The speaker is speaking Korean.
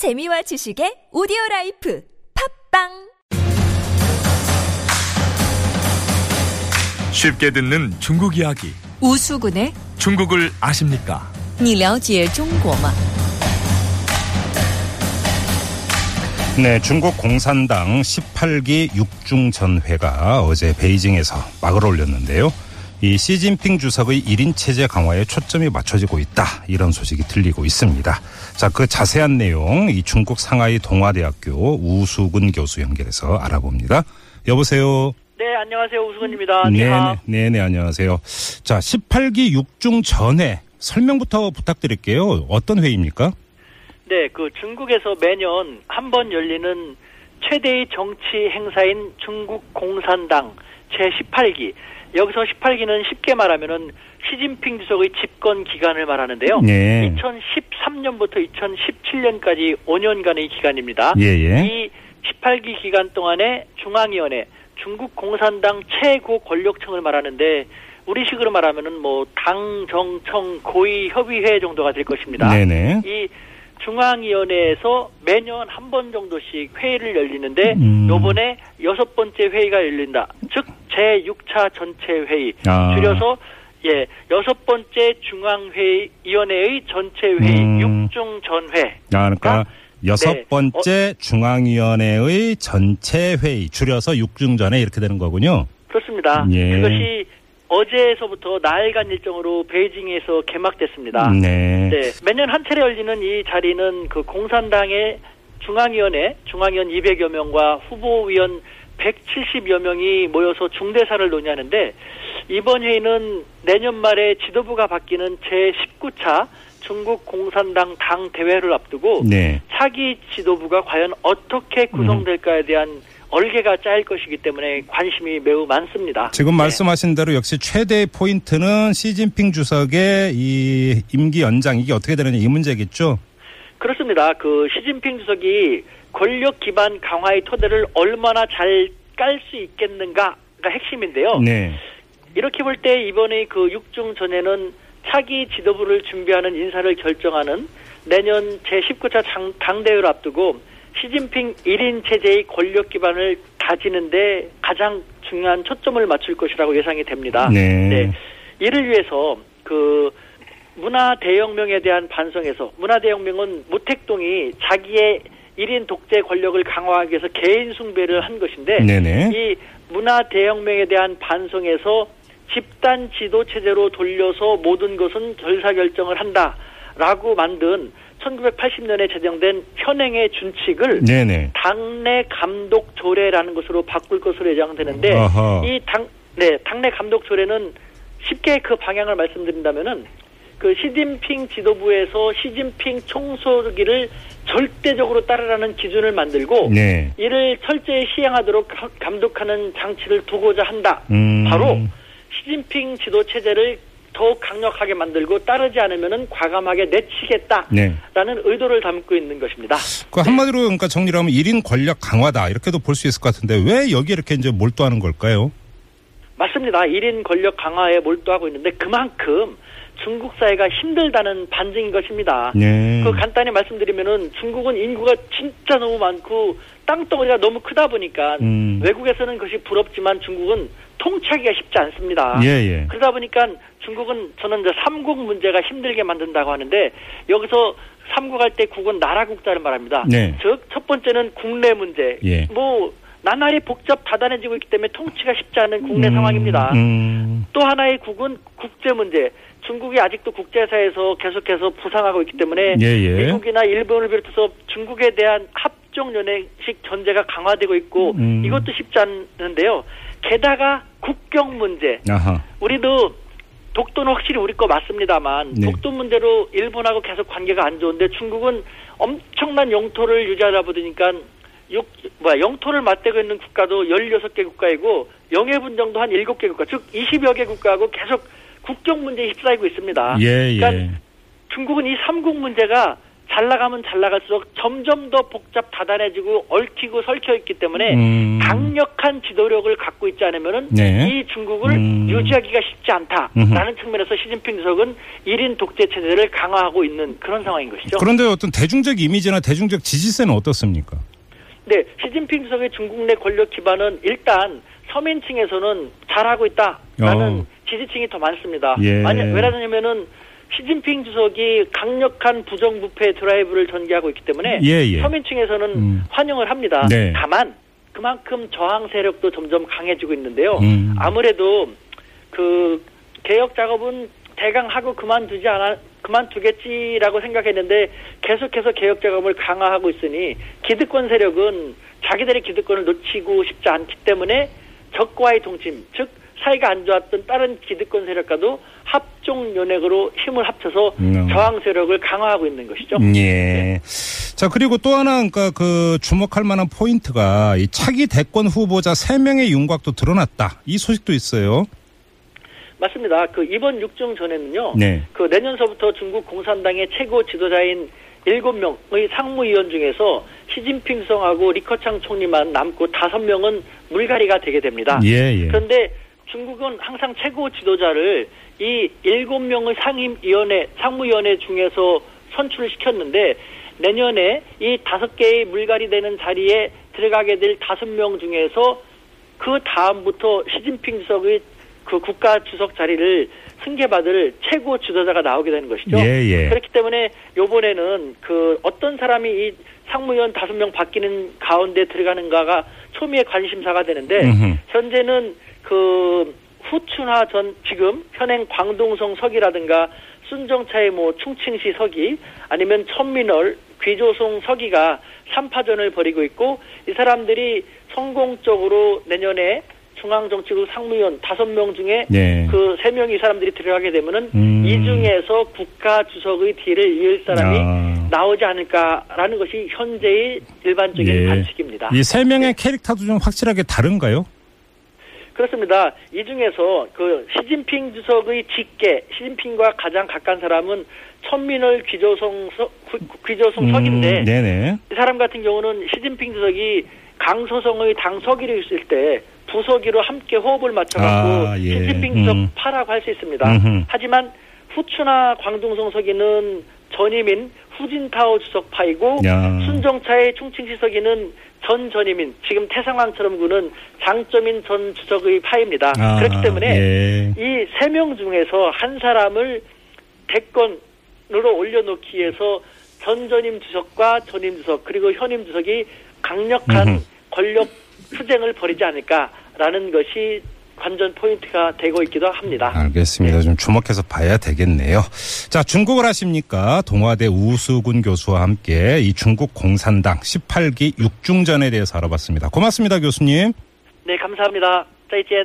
재미와 지식의 오디오 라이프 팝빵 쉽게 듣는 중국 이야기. 우수군의 중국을 아십니까? 你了解中国吗? 네, 중국 공산당 18기 육중전회가 어제 베이징에서 막을 올렸는데요. 이 시진핑 주석의 1인 체제 강화에 초점이 맞춰지고 있다. 이런 소식이 들리고 있습니다. 자, 그 자세한 내용 이 중국 상하이 동아대학교 우수근 교수 연결해서 알아봅니다. 여보세요. 네, 안녕하세요. 우수근입니다. 네네, 니하. 네네, 안녕하세요. 자, 18기 육중전회 설명부터 부탁드릴게요. 어떤 회의입니까? 네, 그 중국에서 매년 한 번 열리는 최대의 정치 행사인 중국 공산당 제 18기. 여기서 18기는 쉽게 말하면은 시진핑 주석의 집권 기간을 말하는데요. 네. 2013년부터 2017년까지 5년간의 기간입니다. 예, 예. 이 18기 기간 동안에 중앙위원회, 중국 공산당 최고 권력층을 말하는데 우리식으로 말하면은 뭐 당 정청 고위 협의회 정도가 될 것입니다. 네네. 이 중앙위원회에서 매년 한 번 정도씩 회의를 열리는데 음. 요번에 여섯 번째 회의가 열린다. 즉 제 6차 전체 회의 아. 줄여서 예 여섯 번째 중앙회의 위원회의 전체 회의 음. 육중전회. 아, 그러니까 여섯 네. 번째 중앙위원회의 전체 회의 줄여서 육중전회 이렇게 되는 거군요. 그렇습니다. 예. 그것이 어제에서부터 나흘간 일정으로 베이징에서 개막됐습니다. 네. 네, 매년 한 차례 열리는 이 자리는 그 공산당의 중앙위원회, 중앙위원 200여 명과 후보위원 170여 명이 모여서 중대사를 논의하는데 이번 회의는 내년 말에 지도부가 바뀌는 제19차 중국 공산당 당 대회를 앞두고 네. 차기 지도부가 과연 어떻게 구성될까에 대한 얼개가 짜일 것이기 때문에 관심이 매우 많습니다. 지금 네. 말씀하신 대로 역시 최대 포인트는 시진핑 주석의 이 임기 연장 이게 어떻게 되느냐 이 문제겠죠. 그렇습니다. 그 시진핑 주석이 권력 기반 강화의 토대를 얼마나 잘 깔 수 있겠는가가 핵심인데요. 네. 이렇게 볼 때 이번에 그 육중 전에는 차기 지도부를 준비하는 인사를 결정하는 내년 제19차 장- 당대회를 앞두고 시진핑 1인 체제의 권력 기반을 다지는데 가장 중요한 초점을 맞출 것이라고 예상이 됩니다. 네. 이를 위해서 그 문화 대혁명에 대한 반성에서 문화 대혁명은 무택동이 자기의 1인 독재 권력을 강화하기 위해서 개인 숭배를 한 것인데 네네. 이 문화 대혁명에 대한 반성에서 집단 지도 체제로 돌려서 모든 것은 결사 결정을 한다라고 만든 1980년에 제정된 현행의 준칙을 네네. 당내 감독 조례라는 것으로 바꿀 것으로 예정되는데. 이 당 네, 당내 감독 조례는 쉽게 그 방향을 말씀드린다면은 그 시진핑 지도부에서 시진핑 총소기를 절대적으로 따르라는 기준을 만들고 네. 이를 철저히 시행하도록 가- 감독하는 장치를 두고자 한다. 음. 바로 시진핑 지도 체제를 더욱 강력하게 만들고 따르지 않으면은 과감하게 내치겠다라는 네. 의도를 담고 있는 것입니다. 그 한마디로 그러니까 정리를 하면 1인 권력 강화다 이렇게도 볼 수 있을 것 같은데 왜 여기 이렇게 이제 몰두하는 걸까요? 맞습니다. 1인 권력 강화에 몰두하고 있는데 그만큼 중국 사회가 힘들다는 반증인 것입니다. 네. 그 간단히 말씀드리면은 중국은 인구가 진짜 너무 많고 땅덩어리가 너무 크다 보니까 음. 외국에서는 그것이 부럽지만 중국은 통치하기가 쉽지 않습니다. 예, 예. 그러다 보니까 중국은 저는 이제 삼국 문제가 힘들게 만든다고 하는데 여기서 삼국할 때 국은 나라 국자를 말합니다. 네. 즉첫 번째는 국내 문제. 예. 뭐 나날이 복잡 다단해지고 있기 때문에 통치가 쉽지 않은 국내 음, 상황입니다. 음. 또 하나의 국은 국제 문제. 중국이 아직도 국제사에서 계속해서 부상하고 있기 때문에 예, 예. 미국이나 일본을 비롯해서 중국에 대한 합종 연애식 견제가 강화되고 있고 음. 이것도 쉽지 않는데요. 게다가 국경 문제. 아하. 우리도 독도는 확실히 우리 거 맞습니다만 네. 독도 문제로 일본하고 계속 관계가 안 좋은데 중국은 엄청난 영토를 유지하다 보니까 육, 뭐야, 영토를 맞대고 있는 국가도 16개 국가이고 영해분 정도 한 7개 국가, 즉 20여 개 국가하고 계속 국경 문제에 휩싸이고 있습니다. 예, 예. 그러니까 중국은 이 삼국 문제가 잘 나가면 잘 나갈수록 점점 더 복잡 다단해지고 얽히고 설켜 있기 때문에 음. 강력한 지도력을 갖고 있지 않으면은 네. 이 중국을 음. 유지하기가 쉽지 않다라는 음흠. 측면에서 시진핑 주석은 1인 독재 체제를 강화하고 있는 그런 상황인 것이죠. 그런데 어떤 대중적 이미지나 대중적 지지세는 어떻습니까? 네, 시진핑 주석의 중국 내 권력 기반은 일단 서민층에서는 잘하고 있다라는 어. 지지층이 더 많습니다. 예. 만약 왜냐하면은 시진핑 주석이 강력한 부정부패 드라이브를 전개하고 있기 때문에 예, 예. 서민층에서는 음. 환영을 합니다. 네. 다만 그만큼 저항 세력도 점점 강해지고 있는데요. 음. 아무래도 그 개혁 작업은 대강 하고 그만두지 않아 그만두겠지라고 생각했는데 계속해서 개혁 작업을 강화하고 있으니 기득권 세력은 자기들의 기득권을 놓치고 싶지 않기 때문에 적과의 동침, 즉 사이가 안 좋았던 다른 기득권 세력과도 합종 연획으로 힘을 합쳐서 음. 저항 세력을 강화하고 있는 것이죠. 예. 자, 그리고 또 하나, 그러니까 그 주목할 만한 포인트가 이 차기 대권 후보자 3 명의 윤곽도 드러났다. 이 소식도 있어요. 맞습니다. 그 이번 6중 전에는요. 네. 그 내년서부터 중국 공산당의 최고 지도자인 7명의 상무위원 중에서 시진핑 성하고 리커창 총리만 남고 5명은 물갈이가 되게 됩니다. 예, 예. 그런데 중국은 항상 최고 지도자를 이 7명의 상임위원회, 상무위원회 중에서 선출을 시켰는데 내년에 이 다섯 개의 물갈이 되는 자리에 들어가게 될 다섯 명 중에서 그 다음부터 시진핑 주석의 그 국가 주석 자리를 승계받을 최고 지도자가 나오게 되는 것이죠. 예, 예. 그렇기 때문에 요번에는 그 어떤 사람이 이 상무위원 다섯 명 바뀌는 가운데 들어가는가가 초미의 관심사가 되는데 음흠. 현재는 그 후춘하 전 지금 현행 광동성 서기라든가 순정차의 뭐 충칭시 서기 아니면 천민월 귀조송 서기가 3파전을 벌이고 있고 이 사람들이 성공적으로 내년에 중앙정치국 상무위원 다섯 명 중에 네. 그세 명이 이 사람들이 들어가게 되면은 음. 이 중에서 국가 주석의 뒤를 이을 사람이 아. 나오지 않을까라는 것이 현재의 일반적인 예. 관측입니다. 이 세 명의 캐릭터도 좀 확실하게 다른가요? 그렇습니다. 이 중에서 그 시진핑 주석의 직계, 시진핑과 가장 가까운 사람은 천민월 귀조성 서, 구- 귀조성 석인데 음. 이 사람 같은 경우는 시진핑 주석이 강소성의 당 서기로 있을 때 부서기로 함께 호흡을 맞춰갖고 아, 예. 시진핑 주석 음. 파라고 할 수 있습니다. 음흠. 하지만 후추나 광동성 서기는 전임인 후진타오 주석파이고 야. 순정차의 충칭시 서기는 전 전임인 지금 태상왕처럼 구는 장점인 전 주석의 파입니다. 아, 그렇기 때문에 예. 이세 명 중에서 한 사람을 대권으로 올려놓기 위해서 전 전임 주석과 전임 주석 그리고 현임 주석이 강력한 음흠. 권력 투쟁을 벌이지 않을까라는 것이 관전 포인트가 되고 있기도 합니다. 알겠습니다. 좀 주목해서 봐야 되겠네요. 자, 중국을 하십니까? 동아대 우수군 교수와 함께 이 중국 공산당 18기 육중전에 대해서 알아봤습니다. 고맙습니다, 교수님. 네, 감사합니다. 再见.